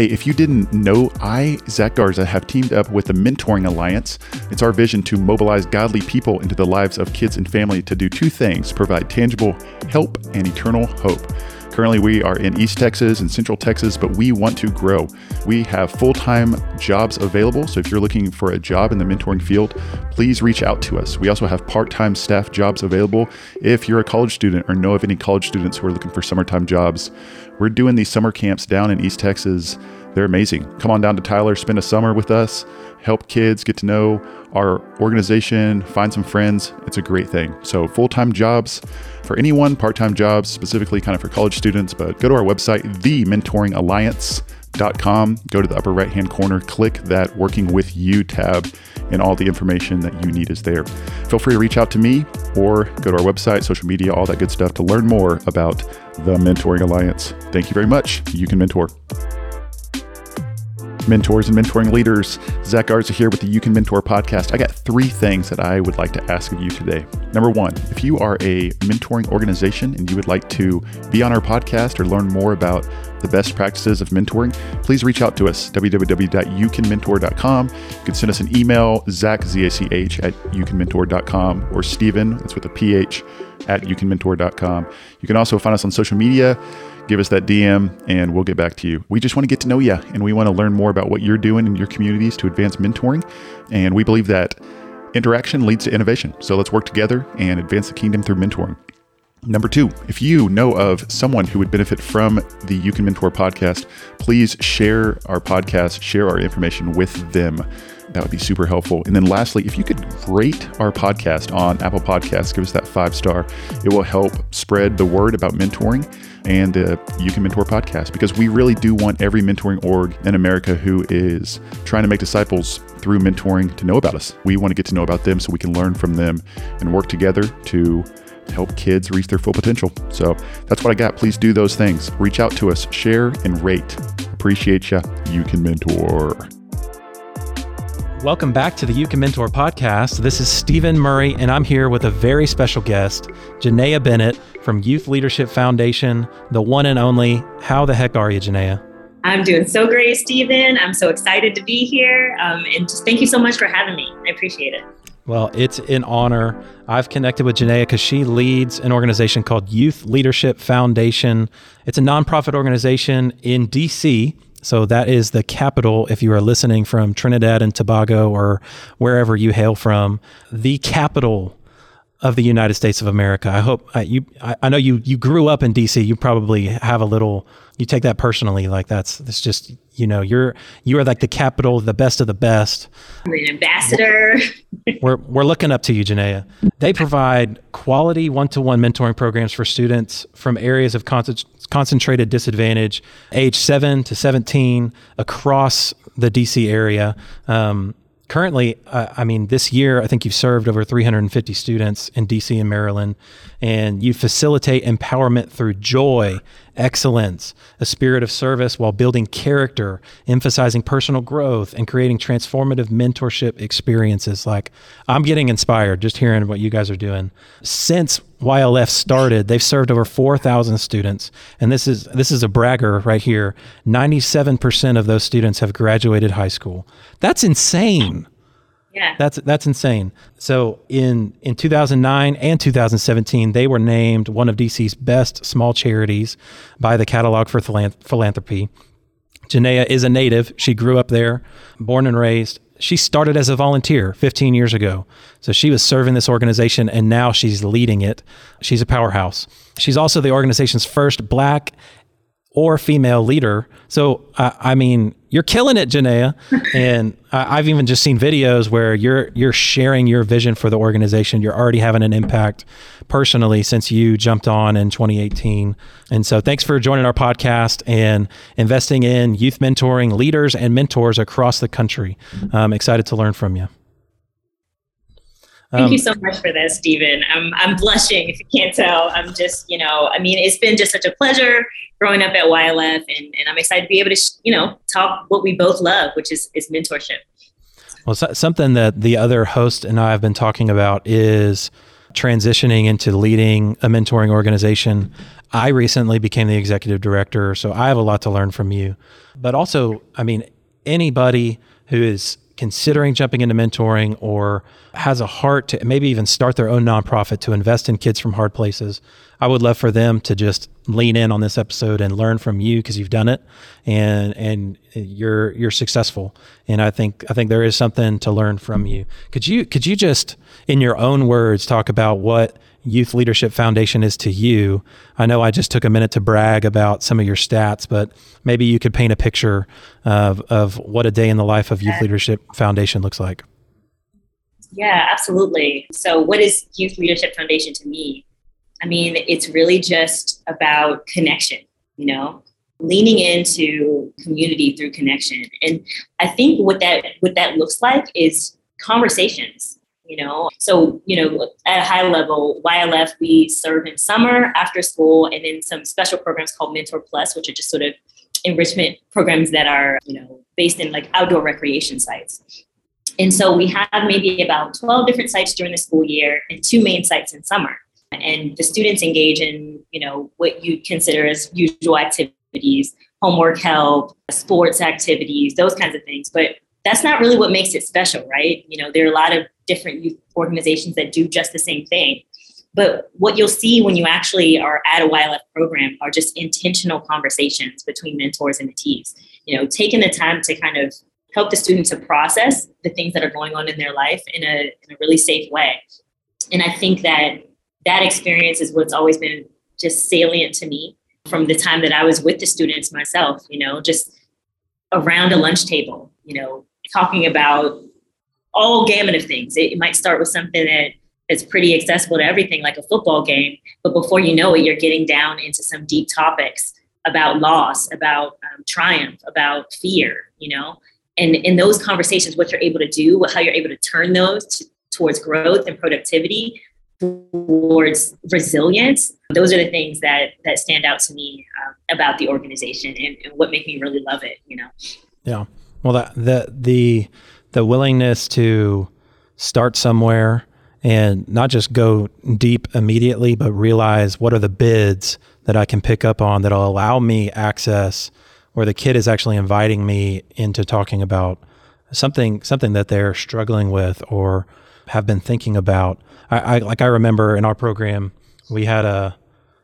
Hey, if you didn't know, I, Zach Garza, have teamed up with the Mentoring Alliance. It's our vision to mobilize godly people into the lives of kids and family to do two things provide tangible help and eternal hope. Currently, we are in East Texas and Central Texas, but we want to grow. We have full time jobs available. So if you're looking for a job in the mentoring field, please reach out to us. We also have part time staff jobs available. If you're a college student or know of any college students who are looking for summertime jobs, we're doing these summer camps down in East Texas. They're amazing. Come on down to Tyler, spend a summer with us, help kids get to know our organization, find some friends. It's a great thing. So, full time jobs for anyone, part time jobs, specifically kind of for college students, but go to our website, thementoringalliance.com. Go to the upper right hand corner, click that Working with You tab, and all the information that you need is there. Feel free to reach out to me or go to our website, social media, all that good stuff to learn more about the Mentoring Alliance. Thank you very much. You can mentor mentors and mentoring leaders. Zach Garza here with the You Can Mentor podcast. I got three things that I would like to ask of you today. Number one, if you are a mentoring organization and you would like to be on our podcast or learn more about the best practices of mentoring, please reach out to us, www.youcanmentor.com. You can send us an email, Zach, Z-A-C-H, at youcanmentor.com, or Stephen, that's with a P-H, at youcanmentor.com. You can also find us on social media give us that DM and we'll get back to you. We just want to get to know you and we want to learn more about what you're doing in your communities to advance mentoring. And we believe that interaction leads to innovation. So let's work together and advance the kingdom through mentoring. Number two, if you know of someone who would benefit from the You Can Mentor podcast, please share our podcast, share our information with them. That would be super helpful. And then lastly, if you could rate our podcast on Apple Podcasts, give us that five star, it will help spread the word about mentoring and the You Can Mentor podcast because we really do want every mentoring org in America who is trying to make disciples through mentoring to know about us. We want to get to know about them so we can learn from them and work together to help kids reach their full potential. So that's what I got. Please do those things. Reach out to us, share, and rate. Appreciate you. You can mentor. Welcome back to the You Can Mentor podcast. This is Stephen Murray, and I'm here with a very special guest, Janaea Bennett from Youth Leadership Foundation, the one and only. How the heck are you, Janaea? I'm doing so great, Stephen. I'm so excited to be here. Um, and just thank you so much for having me. I appreciate it. Well, it's an honor. I've connected with Janaea because she leads an organization called Youth Leadership Foundation. It's a nonprofit organization in DC so that is the capital if you are listening from Trinidad and Tobago or wherever you hail from, the capital of the United States of America. I hope uh, you I, I, know you you grew up in DC. You probably have a little you take that personally like that's that's just you know you're you are like the capital the best of the best I'm an ambassador we're we're looking up to you Janaea they provide quality one-to-one mentoring programs for students from areas of con- concentrated disadvantage age 7 to 17 across the DC area um, currently, uh, I mean, this year, I think you've served over 350 students in DC and Maryland, and you facilitate empowerment through joy, excellence, a spirit of service while building character, emphasizing personal growth, and creating transformative mentorship experiences. Like, I'm getting inspired just hearing what you guys are doing. Since YLF started, they've served over 4,000 students, and this is this is a bragger right here. 97% of those students have graduated high school. That's insane. Yeah. That's that's insane. So in in 2009 and 2017, they were named one of DC's best small charities by the Catalog for Philanthropy. Janaea is a native. She grew up there, born and raised. She started as a volunteer 15 years ago. So she was serving this organization and now she's leading it. She's a powerhouse. She's also the organization's first black or female leader. So, I mean, you're killing it, Janaea. and I've even just seen videos where you're you're sharing your vision for the organization. You're already having an impact personally since you jumped on in 2018. And so, thanks for joining our podcast and investing in youth mentoring leaders and mentors across the country. I'm excited to learn from you. Thank um, you so much for this, Stephen. I'm, I'm blushing if you can't tell. I'm just, you know, I mean, it's been just such a pleasure growing up at YLF, and, and I'm excited to be able to, you know, talk what we both love, which is, is mentorship. Well, something that the other host and I have been talking about is transitioning into leading a mentoring organization. I recently became the executive director, so I have a lot to learn from you. But also, I mean, anybody who is considering jumping into mentoring or has a heart to maybe even start their own nonprofit to invest in kids from hard places, I would love for them to just lean in on this episode and learn from you because you've done it and and you're you're successful. And I think I think there is something to learn from you. Could you could you just in your own words talk about what Youth Leadership Foundation is to you. I know I just took a minute to brag about some of your stats, but maybe you could paint a picture of, of what a day in the life of Youth Leadership Foundation looks like. Yeah, absolutely. So, what is Youth Leadership Foundation to me? I mean, it's really just about connection, you know, leaning into community through connection. And I think what that what that looks like is conversations you know? So you know at a high level ylf we serve in summer after school and then some special programs called mentor plus which are just sort of enrichment programs that are you know based in like outdoor recreation sites. And so we have maybe about 12 different sites during the school year and two main sites in summer. And the students engage in you know what you consider as usual activities homework help sports activities those kinds of things. But that's not really what makes it special, right? You know, there are a lot of different youth organizations that do just the same thing. But what you'll see when you actually are at a YLF program are just intentional conversations between mentors and mentees. You know, taking the time to kind of help the students to process the things that are going on in their life in a, in a really safe way. And I think that that experience is what's always been just salient to me from the time that I was with the students myself, you know, just around a lunch table, you know, talking about all gamut of things. It, it might start with something that is pretty accessible to everything, like a football game, but before you know it, you're getting down into some deep topics about loss, about um, triumph, about fear, you know. And in those conversations, what you're able to do, how you're able to turn those to, towards growth and productivity, towards resilience, those are the things that that stand out to me uh, about the organization and, and what make me really love it. You know. Yeah. Well, that the the the willingness to start somewhere and not just go deep immediately, but realize what are the bids that I can pick up on that'll allow me access where the kid is actually inviting me into talking about something something that they're struggling with or have been thinking about. I, I like I remember in our program we had a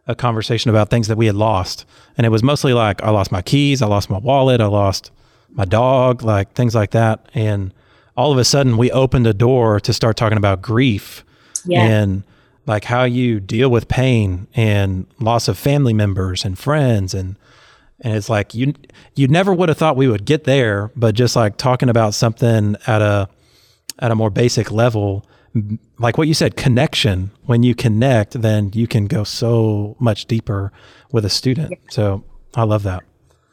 a conversation about things that we had lost, and it was mostly like I lost my keys, I lost my wallet, I lost my dog, like things like that. And all of a sudden, we opened a door to start talking about grief yeah. and like how you deal with pain and loss of family members and friends and and it's like you you never would have thought we would get there, but just like talking about something at a at a more basic level, like what you said, connection. When you connect, then you can go so much deeper with a student. Yeah. So I love that.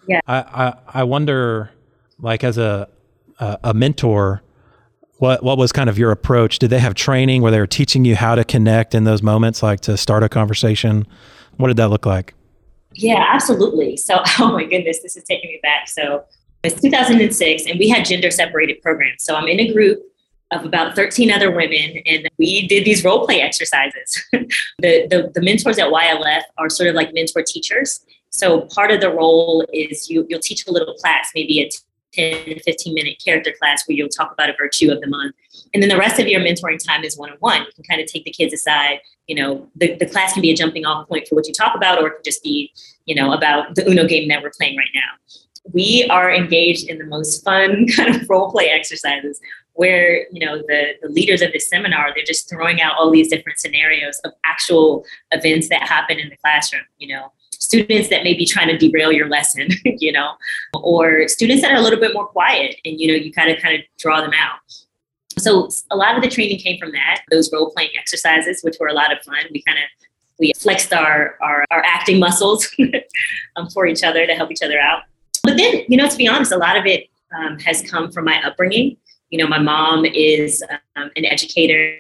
Yeah. I, I, I wonder like as a a, a mentor, what what was kind of your approach? Did they have training where they were teaching you how to connect in those moments, like to start a conversation? What did that look like? Yeah, absolutely. So, oh my goodness, this is taking me back. So, it's 2006, and we had gender separated programs. So, I'm in a group of about 13 other women, and we did these role play exercises. the, the, the mentors at YLF are sort of like mentor teachers. So, part of the role is you, you'll teach a little class, maybe a 10 to 15 minute character class where you'll talk about a virtue of the month. And then the rest of your mentoring time is one-on-one. You can kind of take the kids aside you know the, the class can be a jumping off point for what you talk about or it could just be you know about the uno game that we're playing right now. We are engaged in the most fun kind of role play exercises where you know the, the leaders of this seminar they're just throwing out all these different scenarios of actual events that happen in the classroom you know students that may be trying to derail your lesson, you know, or students that are a little bit more quiet and, you know, you kind of kind of draw them out. So a lot of the training came from that, those role playing exercises, which were a lot of fun. We kind of we flexed our, our, our acting muscles um, for each other to help each other out. But then, you know, to be honest, a lot of it um, has come from my upbringing. You know, my mom is um, an educator.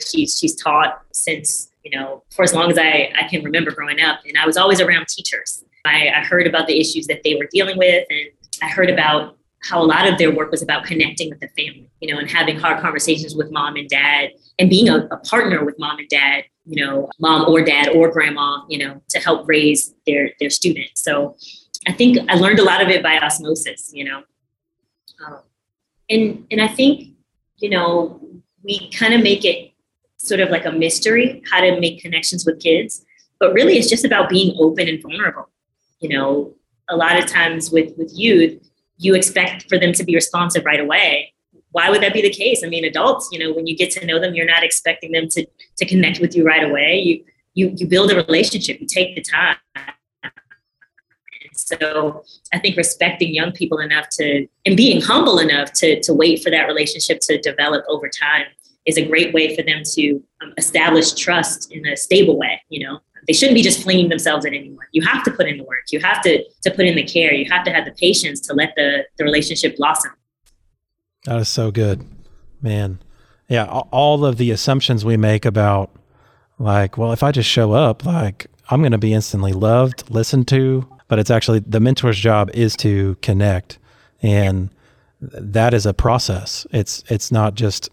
She's she's taught since you know for as long as I, I can remember growing up, and I was always around teachers. I, I heard about the issues that they were dealing with, and I heard about how a lot of their work was about connecting with the family, you know, and having hard conversations with mom and dad and being a, a, partner with mom and dad, you know, mom or dad or grandma, you know, to help raise their their students. So I think I learned a lot of it by osmosis, you know. Um, and and I think, you know, we kind of make it sort of like a mystery how to make connections with kids, but really it's just about being open and vulnerable. You know, a lot of times with with youth, you expect for them to be responsive right away. Why would that be the case? I mean, adults, you know, when you get to know them, you're not expecting them to to connect with you right away. You you you build a relationship. You take the time. So I think respecting young people enough to and being humble enough to to wait for that relationship to develop over time is a great way for them to um, establish trust in a stable way. You know, they shouldn't be just flinging themselves at anyone. You have to put in the work. You have to to put in the care. You have to have the patience to let the the relationship blossom. That is so good, man. Yeah, all of the assumptions we make about like, well, if I just show up, like I'm going to be instantly loved, listened to, but it's actually the mentor's job is to connect and that is a process. It's it's not just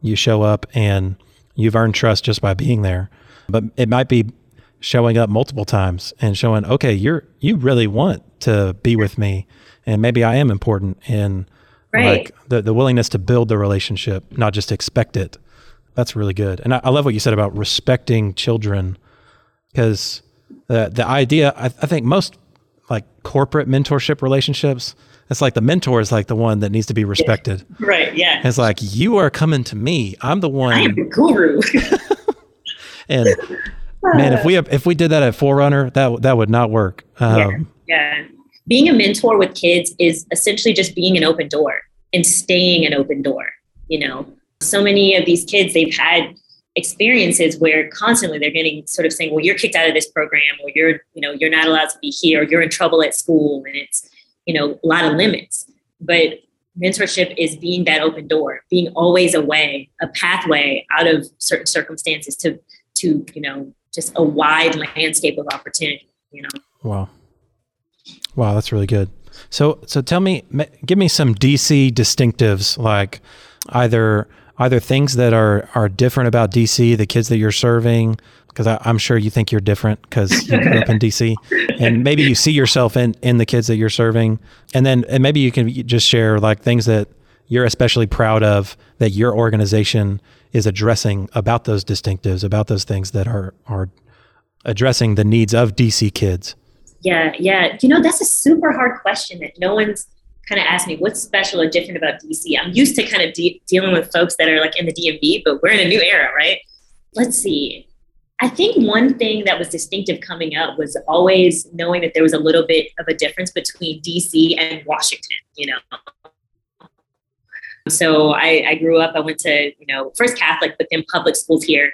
you show up and you've earned trust just by being there. But it might be showing up multiple times and showing, okay, you're you really want to be with me, and maybe I am important, and right. like the the willingness to build the relationship, not just expect it. That's really good, and I, I love what you said about respecting children, because the the idea I, I think most like corporate mentorship relationships it's like the mentor is like the one that needs to be respected. Right. Yeah. It's like you are coming to me. I'm the one. I am the guru. and man, if we have, if we did that at Forerunner, that that would not work. Um, yeah. yeah. Being a mentor with kids is essentially just being an open door and staying an open door. You know, so many of these kids they've had experiences where constantly they're getting sort of saying, "Well, you're kicked out of this program, or you're, you know, you're not allowed to be here, or you're in trouble at school," and it's, you know, a lot of limits. But mentorship is being that open door, being always a way, a pathway out of certain circumstances to, to you know, just a wide landscape of opportunity, you know. Wow. Wow, that's really good. So so tell me give me some DC distinctives like either either things that are are different about DC, the kids that you're serving, because I'm sure you think you're different because you grew up in DC, and maybe you see yourself in in the kids that you're serving, and then and maybe you can just share like things that you're especially proud of that your organization is addressing about those distinctives, about those things that are are addressing the needs of DC kids? Yeah, yeah. You know, that's a super hard question that no one's kind of asked me what's special or different about DC. I'm used to kind of de- dealing with folks that are like in the DMV, but we're in a new era, right? Let's see. I think one thing that was distinctive coming up was always knowing that there was a little bit of a difference between DC and Washington, you know. So I, I grew up, I went to, you know, first Catholic, but then public schools here.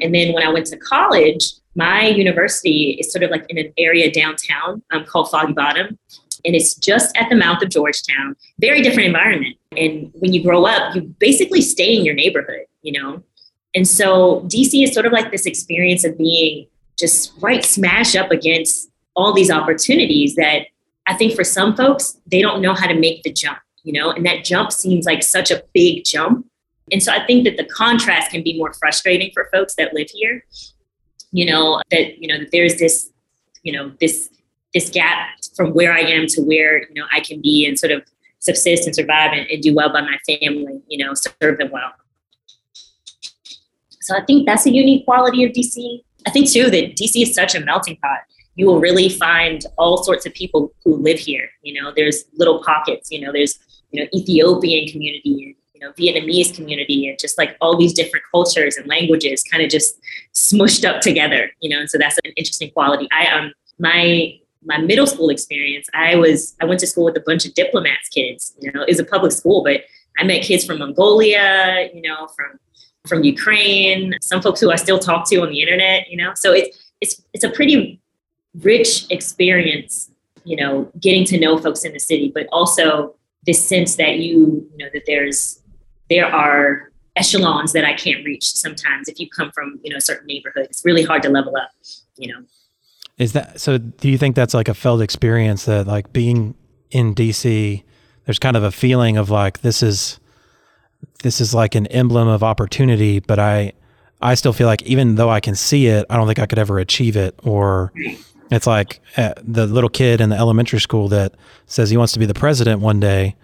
And then when I went to college, my university is sort of like in an area downtown um, called Foggy Bottom. And it's just at the mouth of Georgetown. Very different environment. And when you grow up, you basically stay in your neighborhood, you know? And so DC is sort of like this experience of being just right smash up against all these opportunities that I think for some folks, they don't know how to make the jump you know, and that jump seems like such a big jump. And so I think that the contrast can be more frustrating for folks that live here. You know, that, you know, that there's this, you know, this this gap from where I am to where, you know, I can be and sort of subsist and survive and, and do well by my family, you know, serve them well. So I think that's a unique quality of DC. I think too that DC is such a melting pot you will really find all sorts of people who live here. You know, there's little pockets. You know, there's you know Ethiopian community, and you know Vietnamese community and just like all these different cultures and languages kind of just smushed up together, you know. And so that's an interesting quality. I um my my middle school experience, I was I went to school with a bunch of diplomats kids. You know, it was a public school, but I met kids from Mongolia, you know, from from Ukraine, some folks who I still talk to on the internet, you know. So it's it's it's a pretty rich experience, you know, getting to know folks in the city, but also this sense that you, you know, that there's there are echelons that I can't reach sometimes if you come from, you know, a certain neighborhood. It's really hard to level up, you know. Is that so? Do you think that's like a felt experience that, like, being in DC, there's kind of a feeling of like this is this is like an emblem of opportunity, but I I still feel like even though I can see it, I don't think I could ever achieve it. Or it's like uh, the little kid in the elementary school that says he wants to be the president one day.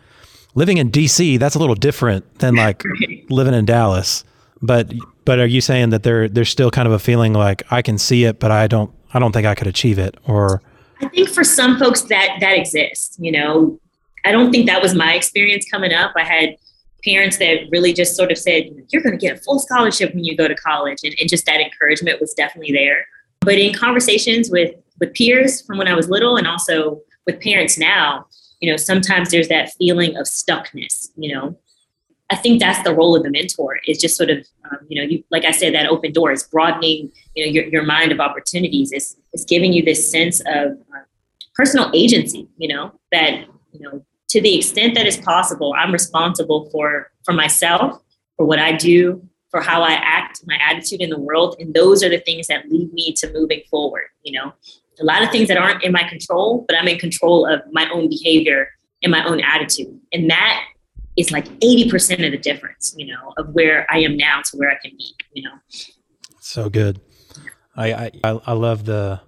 Living in DC, that's a little different than like living in Dallas. But but are you saying that there there's still kind of a feeling like I can see it, but I don't I don't think I could achieve it? Or I think for some folks that that exists. You know, I don't think that was my experience coming up. I had parents that really just sort of said, you're going to get a full scholarship when you go to college. And, and just that encouragement was definitely there. But in conversations with, with peers from when I was little and also with parents now, you know, sometimes there's that feeling of stuckness, you know. I think that's the role of the mentor is just sort of, um, you know, you, like I said, that open door is broadening, you know, your, your mind of opportunities. It's, it's giving you this sense of uh, personal agency, you know, that, you know, to the extent that is possible, I'm responsible for for myself, for what I do, for how I act, my attitude in the world, and those are the things that lead me to moving forward. You know, a lot of things that aren't in my control, but I'm in control of my own behavior and my own attitude, and that is like 80% of the difference. You know, of where I am now to where I can be. You know, so good. I I I love the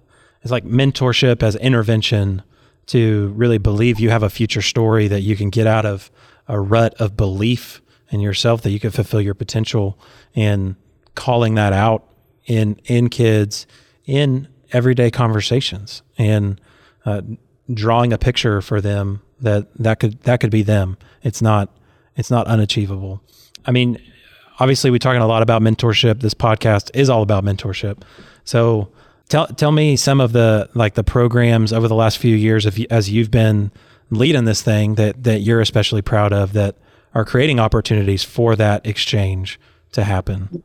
it's like mentorship as intervention to really believe you have a future story that you can get out of a rut of belief in yourself that you can fulfill your potential and calling that out in in kids in everyday conversations and uh, drawing a picture for them that that could that could be them. It's not it's not unachievable. I mean obviously we're talking a lot about mentorship. This podcast is all about mentorship. So Tell tell me some of the like the programs over the last few years of, as you've been leading this thing that that you're especially proud of that are creating opportunities for that exchange to happen.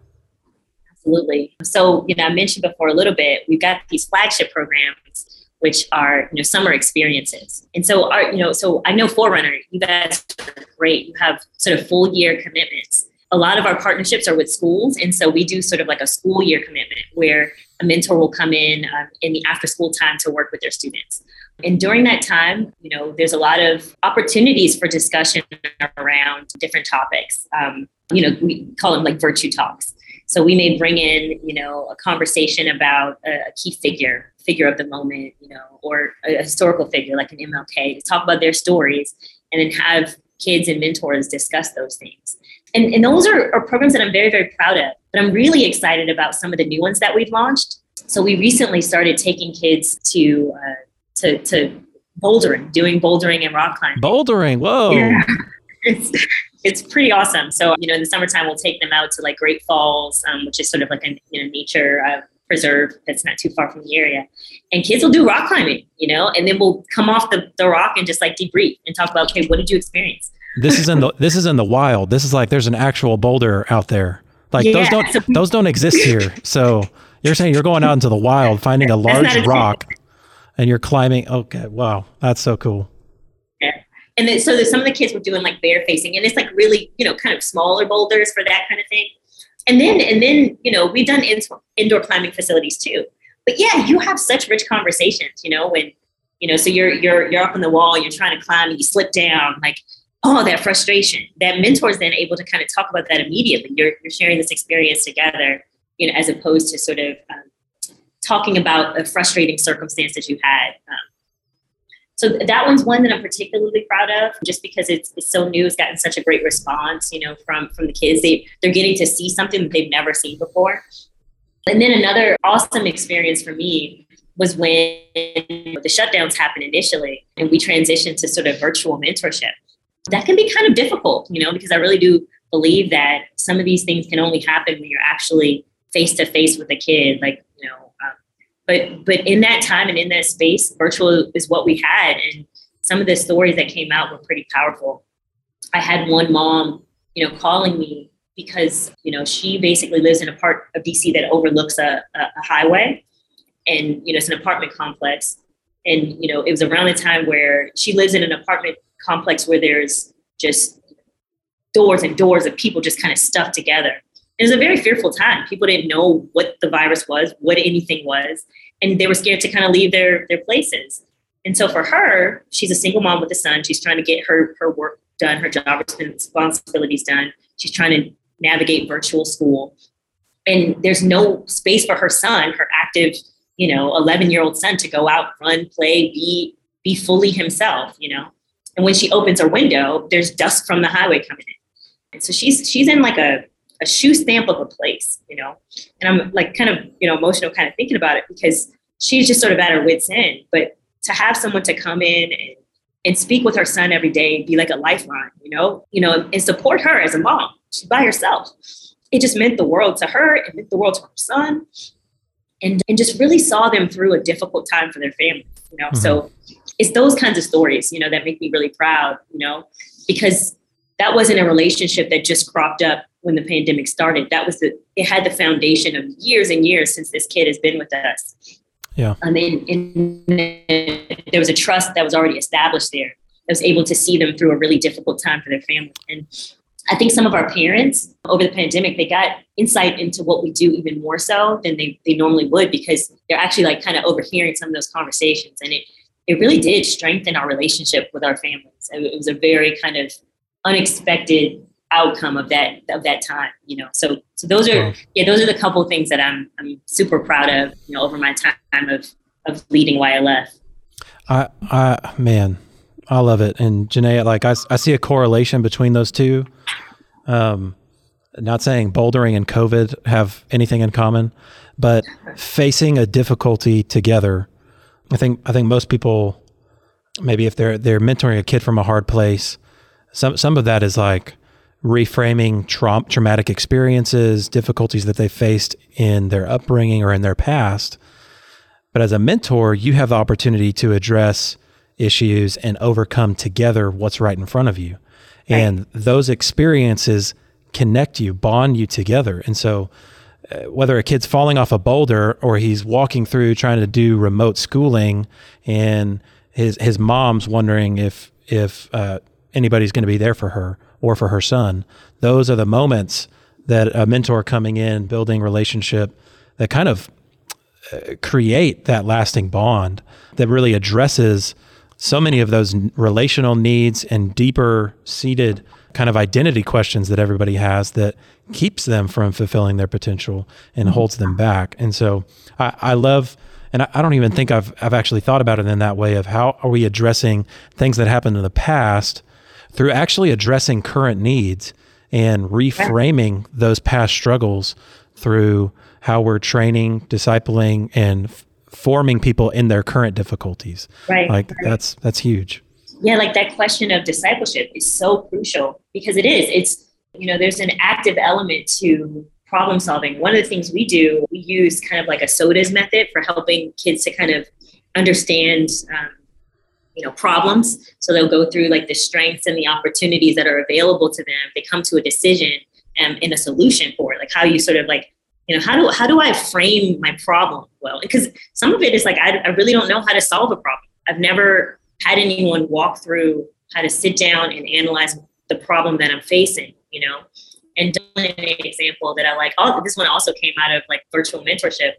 Absolutely. So, you know, I mentioned before a little bit, we've got these flagship programs which are, you know, summer experiences. And so our, you know, so I know Forerunner, you guys are great. You have sort of full year commitments a lot of our partnerships are with schools. And so we do sort of like a school year commitment where a mentor will come in um, in the after school time to work with their students. And during that time, you know, there's a lot of opportunities for discussion around different topics. Um, you know, we call them like virtue talks. So we may bring in, you know, a conversation about a, a key figure, figure of the moment, you know, or a historical figure like an MLK to talk about their stories and then have kids and mentors discuss those things and, and those are, are programs that I'm very, very proud of. But I'm really excited about some of the new ones that we've launched. So we recently started taking kids to uh, to, to bouldering, doing bouldering and rock climbing. Bouldering, whoa! Yeah. it's it's pretty awesome. So you know, in the summertime, we'll take them out to like Great Falls, um, which is sort of like a you know nature uh, preserve that's not too far from the area, and kids will do rock climbing, you know, and then we'll come off the, the rock and just like debrief and talk about okay, what did you experience? This is in the this is in the wild. This is like there's an actual boulder out there. Like yeah. those don't those don't exist here. So you're saying you're going out into the wild, finding a large rock, and you're climbing. Okay, wow, that's so cool. Yeah. And then so some of the kids were doing like bare facing, and it's like really you know kind of smaller boulders for that kind of thing. And then and then you know we've done in, indoor climbing facilities too. But yeah, you have such rich conversations. You know when you know so you're you're you're up on the wall, you're trying to climb, and you slip down like oh, that frustration. That mentor is then able to kind of talk about that immediately. You're, you're sharing this experience together, you know, as opposed to sort of um, talking about a frustrating circumstance that you had. Um, so that one's one that I'm particularly proud of, just because it's, it's so new. It's gotten such a great response, you know, from from the kids. They they're getting to see something that they've never seen before. And then another awesome experience for me was when the shutdowns happened initially, and we transitioned to sort of virtual mentorship that can be kind of difficult, you know, because I really do believe that some of these things can only happen when you're actually face to face with a kid. Like, you know, um, but but in that time and in that space, virtual is what we had, and some of the stories that came out were pretty powerful. I had one mom, you know, calling me because you know she basically lives in a part of DC that overlooks a, a, a highway, and you know it's an apartment complex, and you know it was around the time where she lives in an apartment complex where there's just doors and doors of people just kind of stuck together. It was a very fearful time. People didn't know what the virus was, what anything was, and they were scared to kind of leave their their places. And so for her, she's a single mom with a son. She's trying to get her her work done, her job responsibilities done. She's trying to navigate virtual school. And there's no space for her son, her active, you know, 11 year old son to go out, run, play, be, be fully himself, you know. And when she opens her window, there's dust from the highway coming in. And so she's she's in like a, a shoe stamp of a place, you know. And I'm like kind of, you know, emotional kind of thinking about it because she's just sort of at her wits end. But to have someone to come in and, and speak with her son every day, be like a lifeline, you know, you know, and support her as a mom. She's by herself. It just meant the world to her. It meant the world to her son. And, and just really saw them through a difficult time for their family, you know. Mm-hmm. So it's those kinds of stories, you know, that make me really proud, you know, because that wasn't a relationship that just cropped up when the pandemic started. That was the it had the foundation of years and years since this kid has been with us. Yeah. and mean, there was a trust that was already established there. I was able to see them through a really difficult time for their family. And I think some of our parents over the pandemic, they got insight into what we do even more so than they, they normally would because they're actually like kind of overhearing some of those conversations. And it, it really did strengthen our relationship with our families. It was a very kind of unexpected outcome of that of that time you know? So so those are yeah those are the couple of things that i'm i'm super proud of you know over my time of of leading ylf i i man i love it. And Janae, like I, I see a correlation between those two. Um not saying bouldering and covid have anything in common but facing a difficulty together i think i think most people maybe if they're they're mentoring a kid from a hard place some some of that is like reframing tra- traumatic experiences, difficulties that they faced in their upbringing or in their past. But as a mentor, you have the opportunity to address issues and overcome together what's right in front of you. Right. And those experiences connect you, bond you together. And so, whether a kid's falling off a boulder or he's walking through trying to do remote schooling and his his mom's wondering if if uh, anybody's going to be there for her or for her son. Those are the moments that a mentor coming in, building relationship that kind of uh, create that lasting bond that really addresses so many of those relational needs and deeper seated kind of identity questions that everybody has that keeps them from fulfilling their potential and holds them back. And so I, I love, and I, I, don't even think I've, I've actually thought about it in that way of how are we addressing things that happened in the past through actually addressing current needs and reframing those past struggles through how we're training, discipling, and f- forming people in their current difficulties. Right. Like right. that's that's huge. Yeah, like that question of discipleship is so crucial because it is. It's you know, there's an active element to problem solving. One of the things we do, we use kind of like a SODAS method for helping kids to kind of understand um, you know problems. So they'll go through like the strengths and the opportunities that are available to them. They come to a decision and, and a solution for it. Like how you sort of like you know how do how do i frame my problem well? Because some of it is like I, I really don't know how to solve a problem. I've never had anyone walk through how to sit down and analyze the problem that i'm facing you know and an example that i like oh this one also came out of like virtual mentorship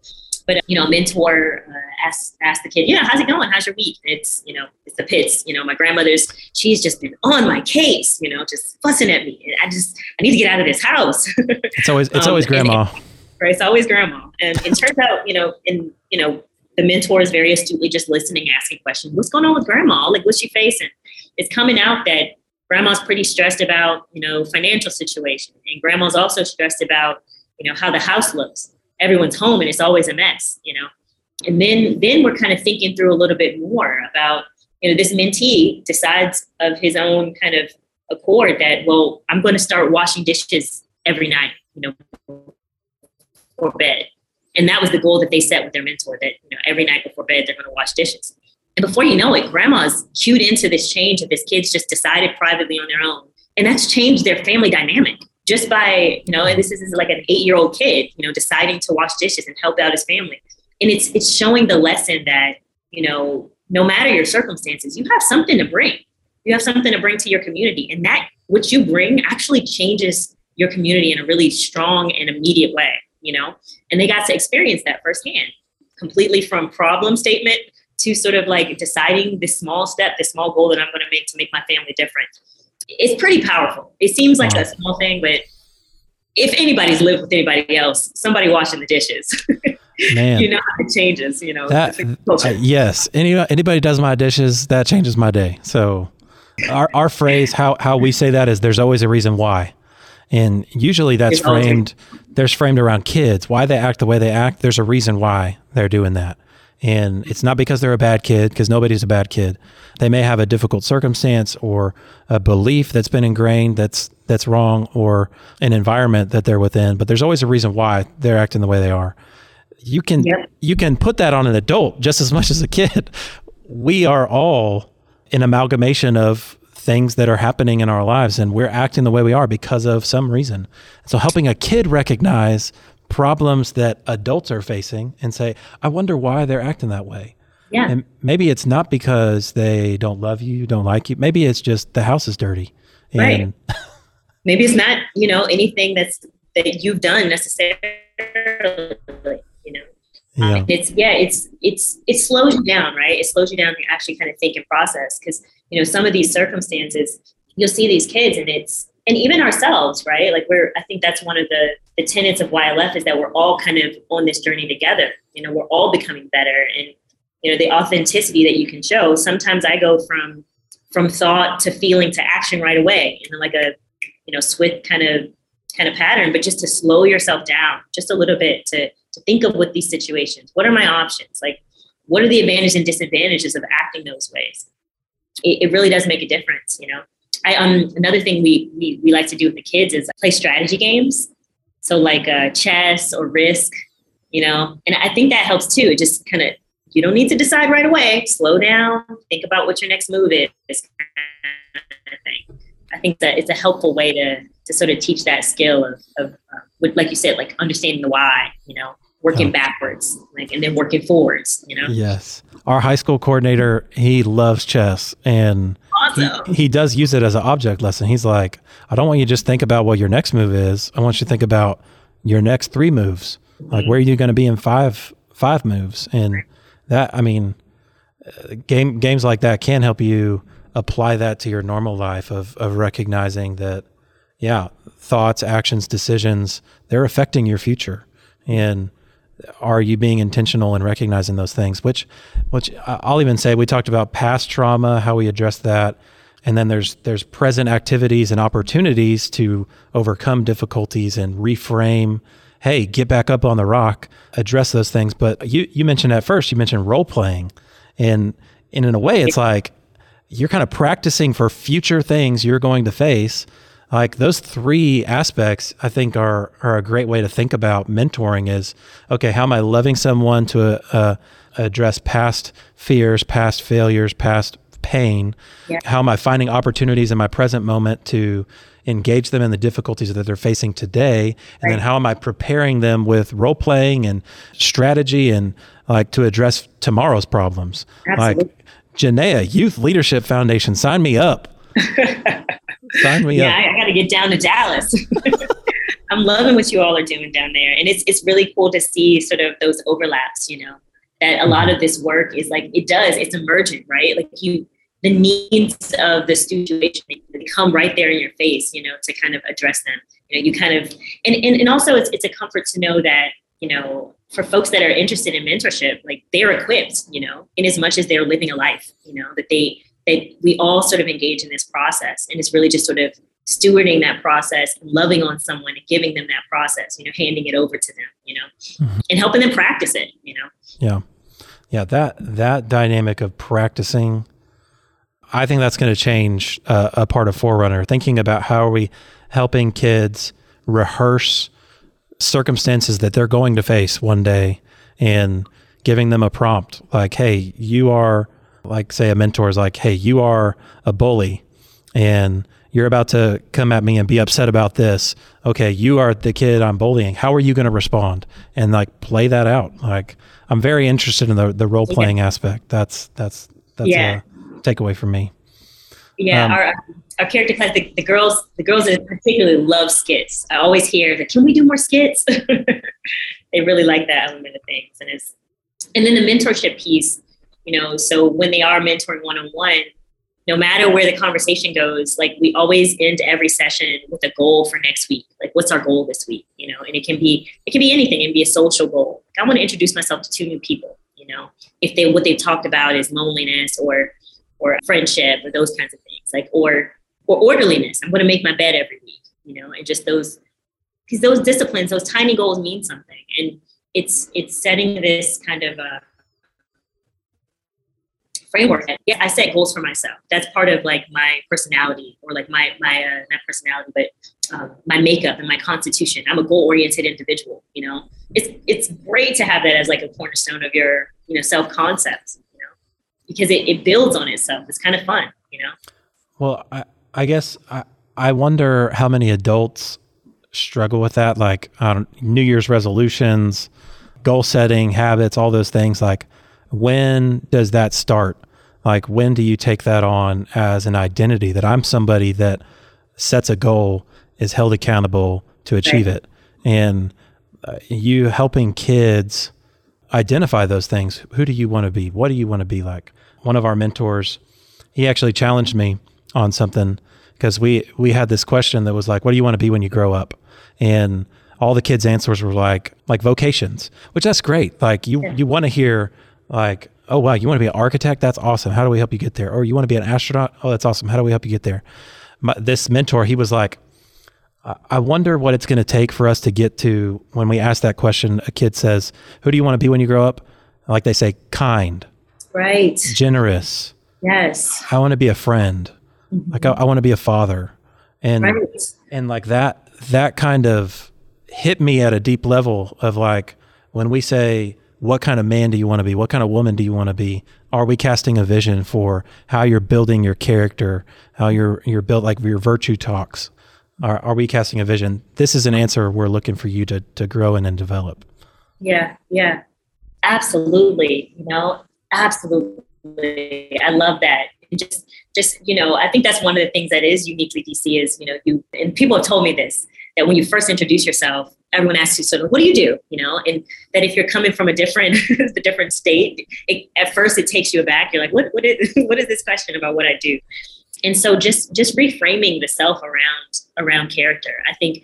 but you know, a mentor uh, asked asked the kid, you know, how's it going? How's your week? It's you know, it's the pits. You know, my grandmother's she's just been on my case. You know, just fussing at me. I just I need to get out of this house. it's always it's um, always grandma. And, right, it's always grandma. And it turns out, you know, in you know, the mentor is very astutely just listening, asking questions. What's going on with grandma? Like, what's she facing? It's coming out that grandma's pretty stressed about you know financial situation, and grandma's also stressed about you know how the house looks everyone's home and it's always a mess, you know. And then then we're kind of thinking through a little bit more about, you know, this mentee decides of his own kind of accord that, well, I'm going to start washing dishes every night, you know, before bed. And that was the goal that they set with their mentor that, you know, every night before bed, they're going to wash dishes. And before you know it, grandma's cued into this change of this kids just decided privately on their own. And that's changed their family dynamic just by, you know, and this is like an eight year old kid, you know, deciding to wash dishes and help out his family. And it's, it's showing the lesson that, you know, no matter your circumstances, you have something to bring. You have something to bring to your community. And that, what you bring actually changes your community in a really strong and immediate way, you know? And they got to experience that firsthand, completely from problem statement to sort of like deciding this small step, this small goal that I'm going to make to make my family different. It's pretty powerful. It seems like wow. a small thing, but if anybody's lived with anybody else, somebody washing the dishes. Man, you know how it changes. You know that. Uh, yes, any anybody does my dishes, that changes my day. So, our our phrase, how how we say that is, there's always a reason why, and usually that's framed. There's framed around kids. Why they act the way they act. There's a reason why they're doing that. And it's not because they're a bad kid, because nobody's a bad kid. They may have a difficult circumstance or a belief that's been ingrained that's that's wrong or an environment that they're within, but there's always a reason why they're acting the way they are. You can yep. you can put that on an adult just as much as a kid. We are all an amalgamation of things that are happening in our lives and we're acting the way we are because of some reason. So helping a kid recognize problems that adults are facing and say, I wonder why they're acting that way. Yeah. And maybe it's not because they don't love you, don't like you. Maybe it's just the house is dirty. And right. maybe it's not, you know, anything that's that you've done necessarily, you know. Yeah. Um, it's yeah, it's it's it slows you down, right? It slows you down to actually kind of think and process because you know some of these circumstances you'll see these kids and it's and even ourselves, right? Like we're, I think that's one of the, the tenets of YLF is that we're all kind of on this journey together. You know, we're all becoming better and, you know, the authenticity that you can show. Sometimes I go from, from thought to feeling to action right away in like a, you know, swift kind of, kind of pattern, but just to slow yourself down just a little bit to, to think of what these situations, what are my options? Like, what are the advantages and disadvantages of acting those ways? It, it really does make a difference, you know? I, um, another thing we, we, we like to do with the kids is play strategy games. So like uh, chess or risk, you know, and I think that helps too. It just kind of, you don't need to decide right away. Slow down, think about what your next move is. Kind of. I think that it's a helpful way to, to sort of teach that skill of, of uh, like you said, like understanding the why, you know, working backwards, like, and then working forwards, you know? Yes. Our high school coordinator, he loves chess and awesome. he, he does use it as an object lesson. He's like, I don't want you to just think about what your next move is. I want you to think about your next three moves. Mm-hmm. Like, where are you going to be in five, five moves? And that, I mean, uh, game, games like that can help you apply that to your normal life of, of recognizing that, yeah, thoughts, actions, decisions, they're affecting your future. And are you being intentional in recognizing those things? Which which I'll even say we talked about past trauma how we address that. And then there's there's present activities and opportunities to overcome difficulties and reframe. Hey get back up on the rock address those things. But you you mentioned at first you mentioned role playing. And, and in a way it's like you're kind of practicing for future things you're going to face like those three aspects i think are are a great way to think about mentoring is okay how am i loving someone to uh, address past fears past failures past pain yeah. how am i finding opportunities in my present moment to engage them in the difficulties that they're facing today and right. then how am i preparing them with role playing and strategy and like to address tomorrow's problems Absolutely. like Janaea Youth Leadership Foundation sign me up Sign me yeah, up. I, I got to get down to Dallas. I'm loving what you all are doing down there, and it's it's really cool to see sort of those overlaps. You know, that a lot mm-hmm. of this work is like it does. It's emergent, right? Like you, the needs of the situation they come right there in your face. You know, to kind of address them. You know, you kind of and and, and also it's it's a comfort to know that you know for folks that are interested in mentorship, like they're equipped. You know, in as much as they're living a life. You know, that they they, we all sort of engage in this process. And it's really just sort of stewarding that process and loving on someone and giving them that process, you know, handing it over to them, you know, mm-hmm. and helping them practice it, you know. Yeah. Yeah, that that dynamic of practicing I think that's going to change uh, a part of Forerunner. Thinking about how are we helping kids rehearse circumstances that they're going to face one day, and giving them a prompt like, "Hey, you are." Like, say, a mentor is like, "Hey, you are a bully," and you're about to come at me and be upset about this. Okay, you are the kid I'm bullying. How are you going to respond? And like play that out. Like I'm very interested in the the role playing yeah. aspect. That's that's that's yeah. a takeaway from me. Yeah, um, our our character class, the, the girls, the girls that particularly love skits. I always hear that. Can we do more skits? they really like that element of things, and it's and then the mentorship piece. You know, so when they are mentoring one on one, no matter where the conversation goes, like we always end every session with a goal for next week. Like, what's our goal this week? You know, and it can be it can be anything. It can be a social goal. Like, I want to introduce myself to two new people. You know, if they what they've talked about is loneliness or or friendship or those kinds of things, like or or orderliness. I'm going to make my bed every week. You know, and just those because those disciplines, those tiny goals mean something, and it's it's setting this kind of a framework. Yeah, I set goals for myself. That's part of like my personality or like my my uh, not personality, but um, my makeup and my constitution. I'm a goal oriented individual. You know, it's it's great to have that as like a cornerstone of your you know self concept. You know, because it, it builds on itself. It's kind of fun. You know. Well, I I guess I I wonder how many adults struggle with that, like New Year's resolutions, goal setting, habits, all those things. Like, when does that start? Like, when do you take that on as an identity that I'm somebody that sets a goal, is held accountable to achieve right. it? And uh, you helping kids identify those things. Who do you want to be? What do you want to be like? One of our mentors, he actually challenged me on something because we we had this question that was like, "What do you want to be when you grow up?" And all the kids' answers were like like vocations, which that's great. Like you you want to hear like oh wow, you want to be an architect? That's awesome. How do we help you get there? Or you want to be an astronaut? Oh, that's awesome. How do we help you get there? My, this mentor, he was like, I wonder what it's going to take for us to get to when we ask that question. A kid says, "Who do you want to be when you grow up?" Like they say, kind, right, generous. Yes, I want to be a friend. Mm-hmm. Like I, I, want to be a father, and right. and like that that kind of hit me at a deep level of like when we say what kind of man do you want to be? What kind of woman do you want to be? Are we casting a vision for how you're building your character, how you're you're built like your virtue talks? Are, are we casting a vision? This is an answer we're looking for you to to grow in and develop. Yeah, yeah, absolutely. You know, absolutely. I love that. And just just you know, I think that's one of the things that is uniquely DC is you know you and people have told me this that when you first introduce yourself, everyone asks you sort of, what do you do? You know, and that if you're coming from a different, a different state, it, at first it takes you aback. You're like, what, what is, what is this question about what I do? And so just, just reframing the self around, around character. I think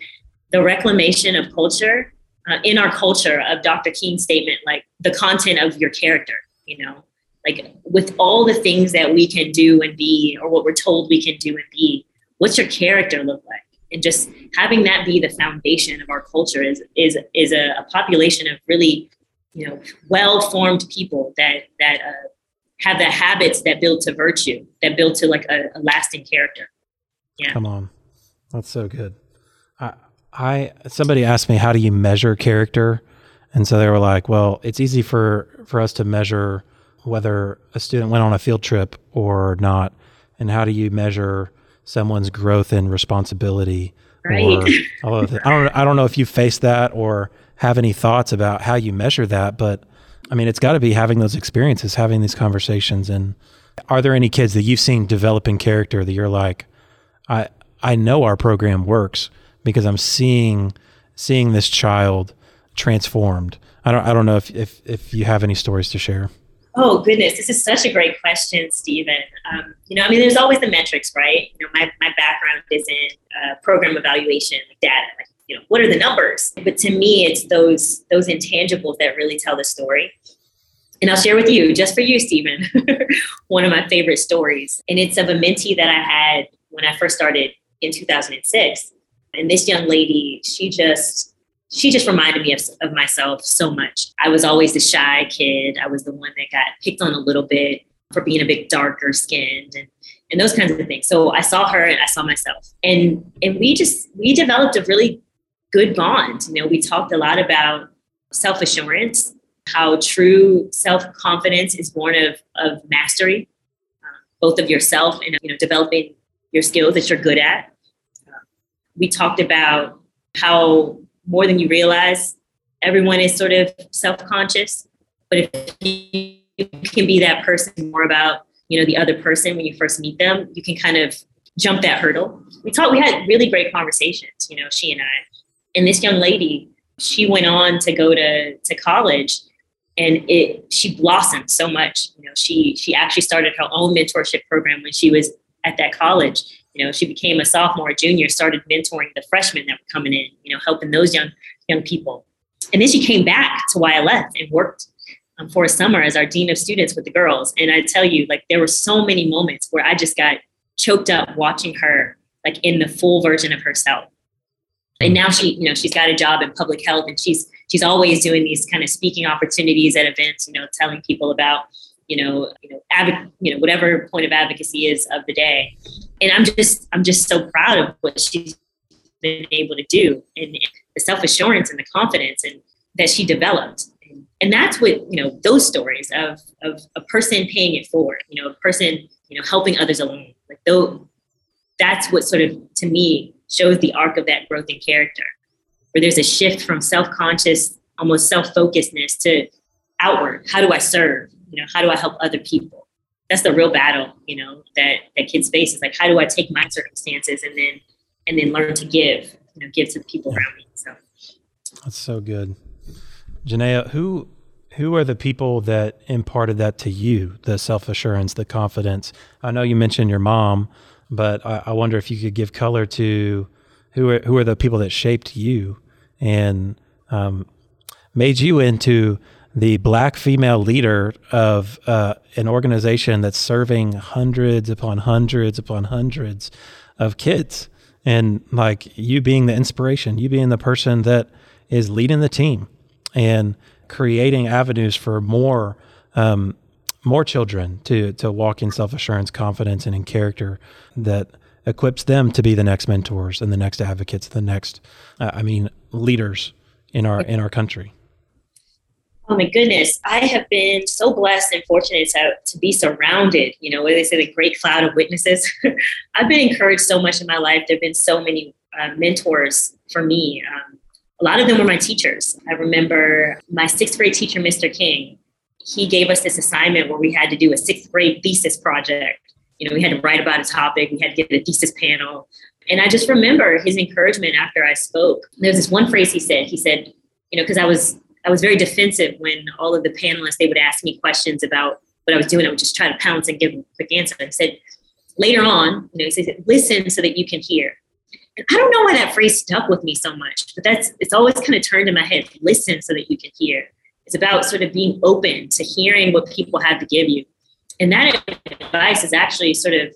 the reclamation of culture uh, in our culture of Dr. King's statement, like the content of your character, you know, like with all the things that we can do and be, or what we're told we can do and be, what's your character look like? And just having that be the foundation of our culture is is is a, a population of really you know well formed people that that uh, have the habits that build to virtue that build to like a, a lasting character. Yeah. Come on. That's so good. I i somebody asked me how do you measure character? And so they were like well it's easy for for us to measure whether a student went on a field trip or not. And how do you measure someone's growth and responsibility. Right. Or, I don't I don't know if you face that or have any thoughts about how you measure that, but I mean, it's got to be having those experiences, having these conversations. And are there any kids that you've seen developing character that you're like, I I know our program works because I'm seeing seeing this child transformed. I don't I don't know if if, if you have any stories to share. Oh goodness, this is such a great question, Stephen. Um, you know, I mean, there's always the metrics, right? You know, my, my background is in uh, program evaluation, data. Like, you know, what are the numbers? But to me, it's those those intangibles that really tell the story. And I'll share with you, just for you, Stephen, one of my favorite stories. And it's of a mentee that I had when I first started in 2006. And this young lady, she just she just reminded me of, of myself so much. I was always the shy kid. I was the one that got picked on a little bit. for being a bit darker skinned and and those kinds of things. So I saw her and I saw myself. And and we just we developed a really good bond. You know, we talked a lot about self-assurance, how true self-confidence is born of of mastery, uh, both of yourself and you know developing your skills that you're good at. Uh, we talked about how more than you realize, everyone is sort of self-conscious, but if you can be that person more about you know the other person when you first meet them you can kind of jump that hurdle. We talked we had really great conversations you know she and i. And this young lady she went on to go to to college and it she blossomed so much. You know she she actually started her own mentorship program when she was at that college you know she became a sophomore junior started mentoring the freshmen that were coming in you know helping those young young people and then she came back to ylf and worked um, for a summer as our dean of students with the girls. And I tell you, like there were so many moments where I just got choked up watching her like in the full version of herself. And now she, you know, she's got a job in public health and she's she's always doing these kind of speaking opportunities at events, you know, telling people about, you know, you know, you know, whatever point of advocacy is of the day. And I'm just I'm just so proud of what she's been able to do and the self-assurance and the confidence and that she developed. And that's what you know those stories of of a person paying it forward you know a person you know helping others along. Like though that's what sort of to me shows the arc of that growth in character where there's a shift from self-conscious almost self-focusedness to outward. How do i serve you know how do i help other people? That's the real battle you know that that kids face is like how do i take my circumstances and then and then learn to give you know give to the people around me so. That's so good. Janaea, who who are the people that imparted that to you, the self assurance, the confidence? I know you mentioned your mom, but I, I, wonder if you could give color to who are who are the people that shaped you and um, made you into the black female leader of uh, an organization that's serving hundreds upon hundreds upon hundreds of kids and like you being the inspiration you being the person that is leading the team and creating avenues for more um, more children to to walk in self assurance, confidence, and in character that equips them to be the next mentors and the next advocates, the next, uh, I mean, leaders in our in our country. Oh my goodness, I have been so blessed and fortunate to, to be surrounded. You know, where they say the great cloud of witnesses. I've been encouraged so much in my life. There have been so many uh, mentors for me. Um, a lot of them were my teachers. I remember my sixth grade teacher, Mr. King, he gave us this assignment where we had to do a sixth grade thesis project. You know, we had to write about a topic, we had to get a thesis panel. And I just remember his encouragement after I spoke. There's this one phrase he said. He said, you know, because I was I was very defensive when all of the panelists they would ask me questions about what I was doing. I would just try to pounce and give a quick answer. I said, later on, you know, he said, listen so that you can hear. And I don't know why that phrase stuck with me so much, but that's it's always kind of turned in my head. Listen so that you can hear. It's about sort of being open to hearing what people have to give you. And that advice has actually sort of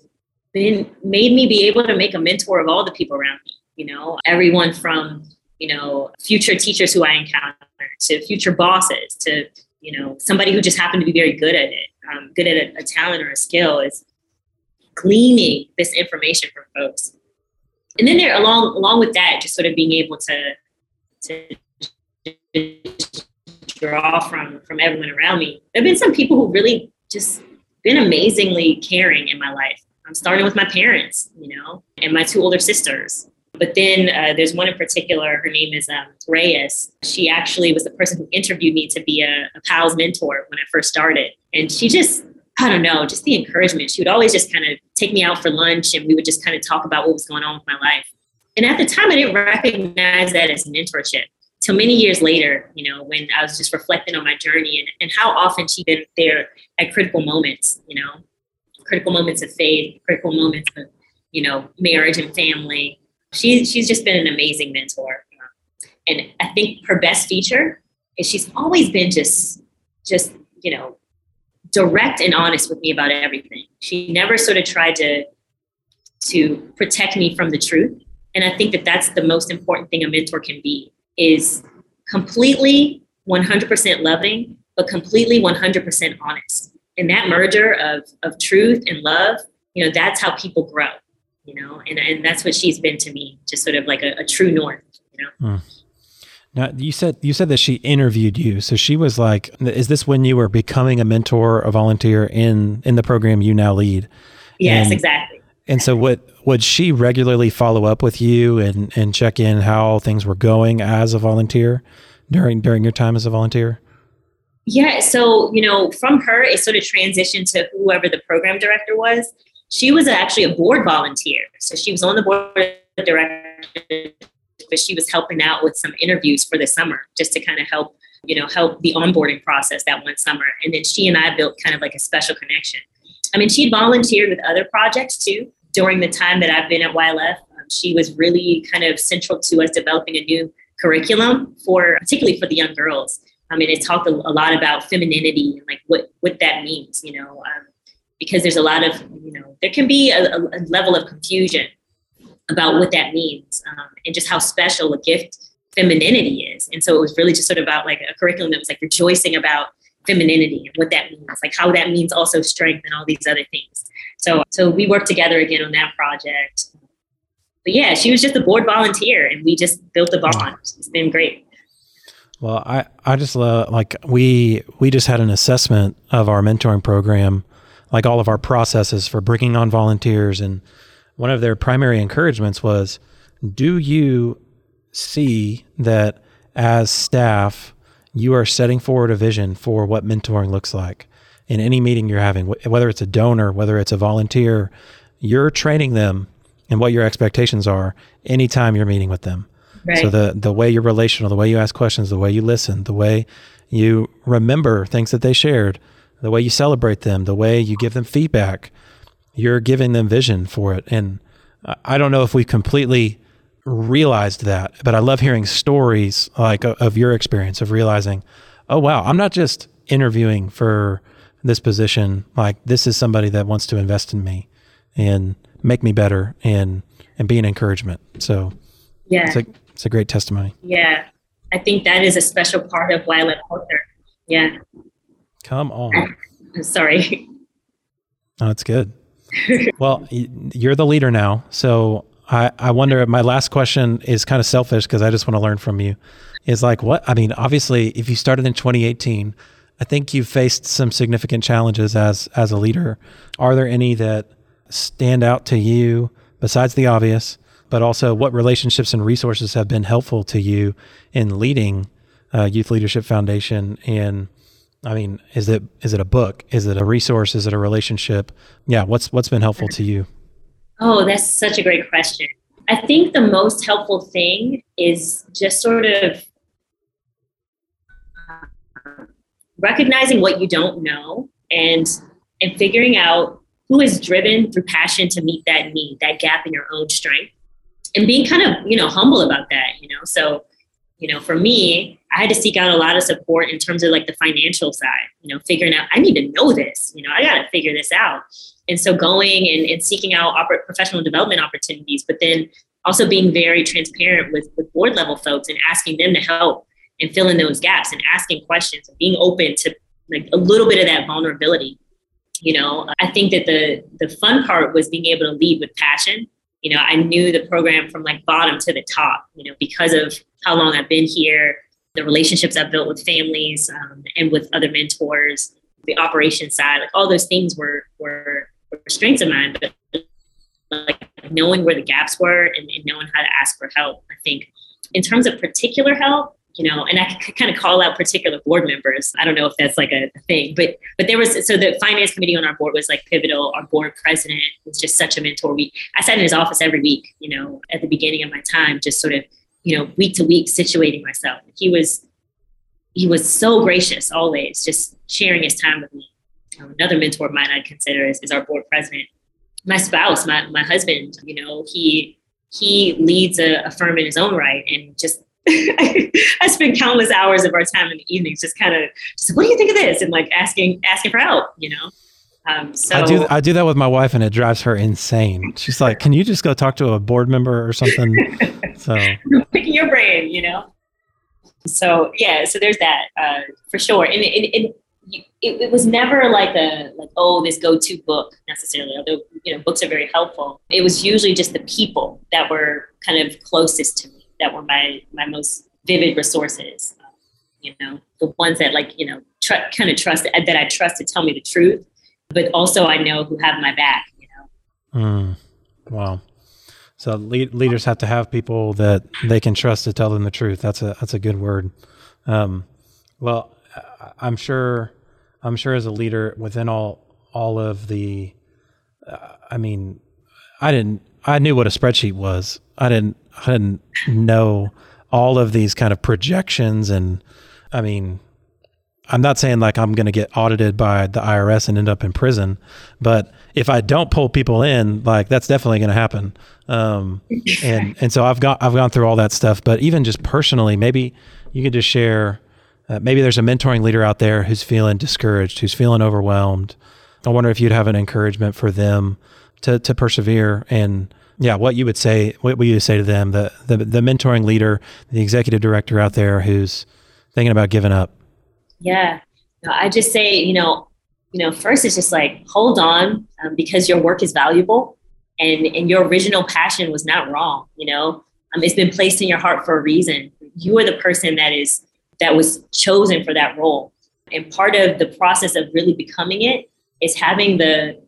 been made me be able to make a mentor of all the people around me. You know, everyone from, you know, future teachers who I encounter to future bosses to, you know, somebody who just happened to be very good at it, um, good at a, a talent or a skill is gleaning this information from folks and then there along along with that, just sort of being able to to draw from from everyone around me. There have been some people who really just been amazingly caring in my life. I'm starting with my parents, you know, and my two older sisters. But then uh, there's one in particular. Her name is um, Reyes. She actually was the person who interviewed me to be a, a PALS mentor when I first started, and she just I don't know, just the encouragement. She would always just kind of take me out for lunch and we would just kind of talk about what was going on with my life. And at the time, I didn't recognize that as mentorship till many years later, you know, when I was just reflecting on my journey and, and how often she'd been there at critical moments, you know, critical moments of faith, critical moments of, you know, marriage and family. She, she's just been an amazing mentor. And I think her best feature is she's always been just, just, you know, direct and honest with me about everything. She never sort of tried to to protect me from the truth. And I think that that's the most important thing a mentor can be is completely 100% loving, but completely 100% honest. and that merger of of truth and love, you know, that's how people grow. You know, and and that's what she's been to me, just sort of like a, a true north. You know. Mm. Now you said you said that she interviewed you, so she was like, "Is this when you were becoming a mentor, a volunteer in in the program you now lead?" Yes, and, exactly. And so, what would she regularly follow up with you and and check in how things were going as a volunteer during during your time as a volunteer? Yeah, so you know, from her, it sort of transitioned to whoever the program director was. She was actually a board volunteer, so she was on the board of directors but she was helping out with some interviews for the summer just to kind of help, you know, help the onboarding process that one summer. And then she and I built kind of like a special connection. I mean, she volunteered with other projects too during the time that I've been at YLF. Um, she was really kind of central to us developing a new curriculum for, particularly for the young girls. I mean, it talked a, lot about femininity and like what what that means, you know, um, because there's a lot of, you know, there can be a, a level of confusion about what that means um, and just how special a gift femininity is. And so it was really just sort of about like a curriculum that was like rejoicing about femininity and what that means, like how that means also strength and all these other things. So so we worked together again on that project. But yeah, she was just a board volunteer and we just built a bond. It's been great. Well, I, I just love like we we just had an assessment of our mentoring program, like all of our processes for bringing on volunteers and one of their primary encouragements was do you see that as staff you are setting forward a vision for what mentoring looks like in any meeting you're having whether it's a donor whether it's a volunteer you're training them and what your expectations are anytime you're meeting with them right. so the the way you're relational the way you ask questions the way you listen the way you remember things that they shared the way you celebrate them the way you give them feedback you're giving them vision for it. And I don't know if we completely realized that, but I love hearing stories like of your experience of realizing, oh, wow, I'm not just interviewing for this position. Like this is somebody that wants to invest in me and make me better and, and be an encouragement. So yeah, it's a, it's a great testimony. Yeah. I think that is a special part of YLF culture. Yeah. Come on. I'm sorry. Oh, it's good well, you're the leader now. So I, I wonder, my last question is kind of selfish because I just want to learn from you. Is like, what? I mean, obviously, if you started in 2018, I think you've faced some significant challenges as as a leader. Are there any that stand out to you besides the obvious? But also, what relationships and resources have been helpful to you in leading uh, Youth Leadership Foundation and I mean, is it is it a book? Is it a resource? Is it a relationship? Yeah, what's what's been helpful to you? Oh, that's such a great question. I think the most helpful thing is just sort of uh, recognizing what you don't know and and figuring out who is driven through passion to meet that need, that gap in your own strength, and being kind of you know humble about that. You know, so you know, for me, I had to seek out a lot of support in terms of like the financial side, you know, figuring out, I need to know this, you know, I got to figure this out. And so going and, and seeking out oper- professional development opportunities, but then also being very transparent with, with board level folks and asking them to help and fill in those gaps and asking questions and being open to like a little bit of that vulnerability. You know, I think that the the fun part was being able to lead with passion you know, I knew the program from like bottom to the top, you know, because of how long I've been here, the relationships I've built with families um, and with other mentors, the operation side, like all those things were were, were strengths of mine. But like knowing where the gaps were and, and knowing how to ask for help, I think in terms of particular help, you know, and I could kind of call out particular board members. I don't know if that's like a thing, but but there was so the finance committee on our board was like pivotal. Our board president was just such a mentor. We I sat in his office every week, you know, at the beginning of my time, just sort of, you know, week to week situating myself. He was he was so gracious always, just sharing his time with me. Another mentor of mine I'd consider is, is our board president. My spouse, my my husband, you know, he he leads a, a firm in his own right and just I spend countless hours of our time in the evenings just kind of just what do you think of this and like asking asking for help, you know. Um, so I do I do that with my wife and it drives her insane. She's like, "Can you just go talk to a board member or something?" So picking your brain, you know. So yeah, so there's that uh, for sure. And, and you, it, it was never like a like oh this go-to book necessarily although you know books are very helpful it was usually just the people that were kind of closest to me that were my my most vivid resources you know the ones that like you know tr- kind of trust that i trust to tell me the truth but also i know who have my back you know mm. wow so lead, leaders have to have people that they can trust to tell them the truth that's a that's a good word um, well I'm sure, I'm sure as a leader within all all of the, uh, I mean, I didn't, I knew what a spreadsheet was. I didn't, I didn't know all of these kind of projections and, I mean, I'm not saying like I'm going to get audited by the IRS and end up in prison, but if I don't pull people in, like that's definitely going to happen. Um, and and so I've got I've gone through all that stuff. But even just personally, maybe you could just share uh, maybe there's a mentoring leader out there who's feeling discouraged, who's feeling overwhelmed. I wonder if you'd have an encouragement for them to to persevere and yeah, what you would say, what would you say to them, the, the the mentoring leader, the executive director out there who's thinking about giving up? Yeah, I just say, you know, you know, first it's just like hold on um, because your work is valuable, and and your original passion was not wrong. You know, um, it's been placed in your heart for a reason. You are the person that is that was chosen for that role. And part of the process of really becoming it is having the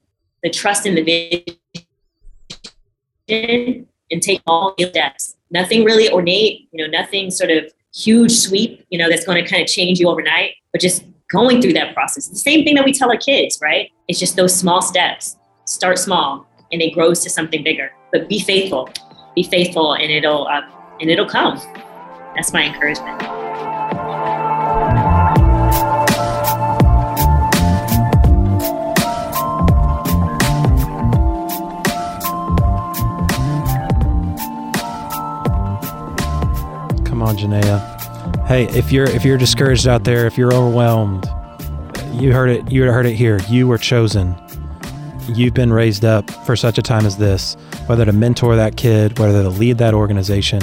the trust in the vision and take all the steps. Nothing really ornate, you know, nothing sort of huge sweep, you know, that's going to kind of change you overnight, but just going through that process. The same thing that we tell our kids, right? It's just those small steps. Start small and it grows to something bigger. But be faithful. Be faithful and it'll uh, and it'll come. That's my encouragement. Janaea. Hey, if you're if you're discouraged out there, if you're overwhelmed, you heard it. You heard it here. You were chosen. You've been raised up for such a time as this. Whether to mentor that kid, whether to lead that organization,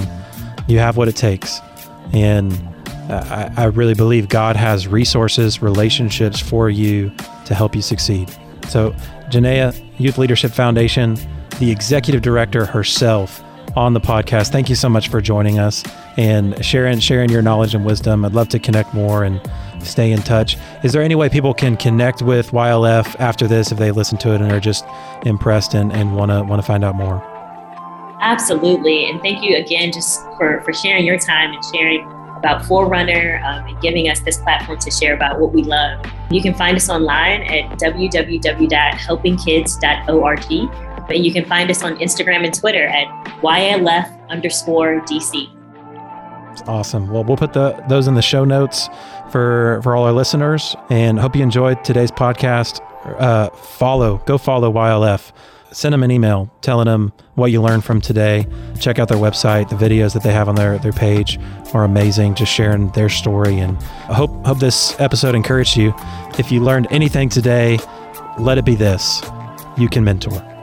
you have what it takes. And I, I really believe God has resources, relationships for you to help you succeed. So, Janaea, Youth Leadership Foundation, the executive director herself on the podcast. Thank you so much for joining us and sharing sharing your knowledge and wisdom. I'd love to connect more and stay in touch. Is there any way people can connect with YLF after this if they listen to it and are just impressed and, and wanna wanna find out more? Absolutely. And thank you again just for, for sharing your time and sharing about Forerunner um, and giving us this platform to share about what we love. You can find us online at www.helpingkids.org and you can find us on Instagram and Twitter at YLF underscore DC. Awesome. Well, we'll put the those in the show notes for for all our listeners, and hope you enjoyed today's podcast. Uh, follow, go follow YLF. Send them an email telling them what you learned from today. Check out their website. The videos that they have on their, their page are amazing, just sharing their story. And I hope hope this episode encouraged you. If you learned anything today, let it be this: you can mentor.